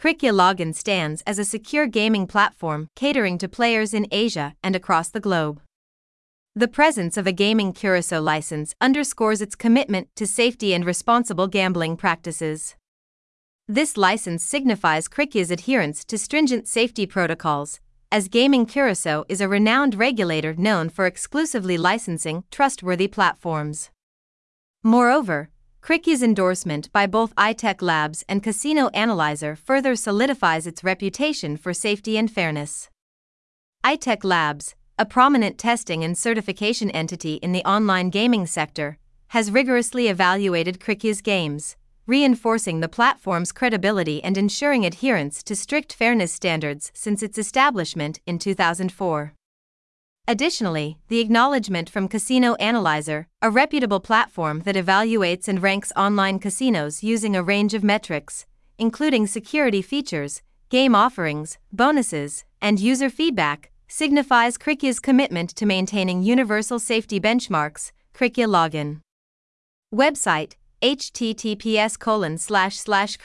Krikya Login stands as a secure gaming platform catering to players in Asia and across the globe. The presence of a gaming Curacao license underscores its commitment to safety and responsible gambling practices. This license signifies Krikya's adherence to stringent safety protocols, as Gaming Curacao is a renowned regulator known for exclusively licensing trustworthy platforms. Moreover, Krikya's endorsement by both iTech Labs and Casino Analyzer further solidifies its reputation for safety and fairness. iTech Labs, a prominent testing and certification entity in the online gaming sector, has rigorously evaluated Krikya's games, reinforcing the platform's credibility and ensuring adherence to strict fairness standards since its establishment in 2004. Additionally, the acknowledgement from Casino Analyzer, a reputable platform that evaluates and ranks online casinos using a range of metrics, including security features, game offerings, bonuses, and user feedback, signifies Krikya's commitment to maintaining universal safety benchmarks. Krikya Login. Website https colon slash slash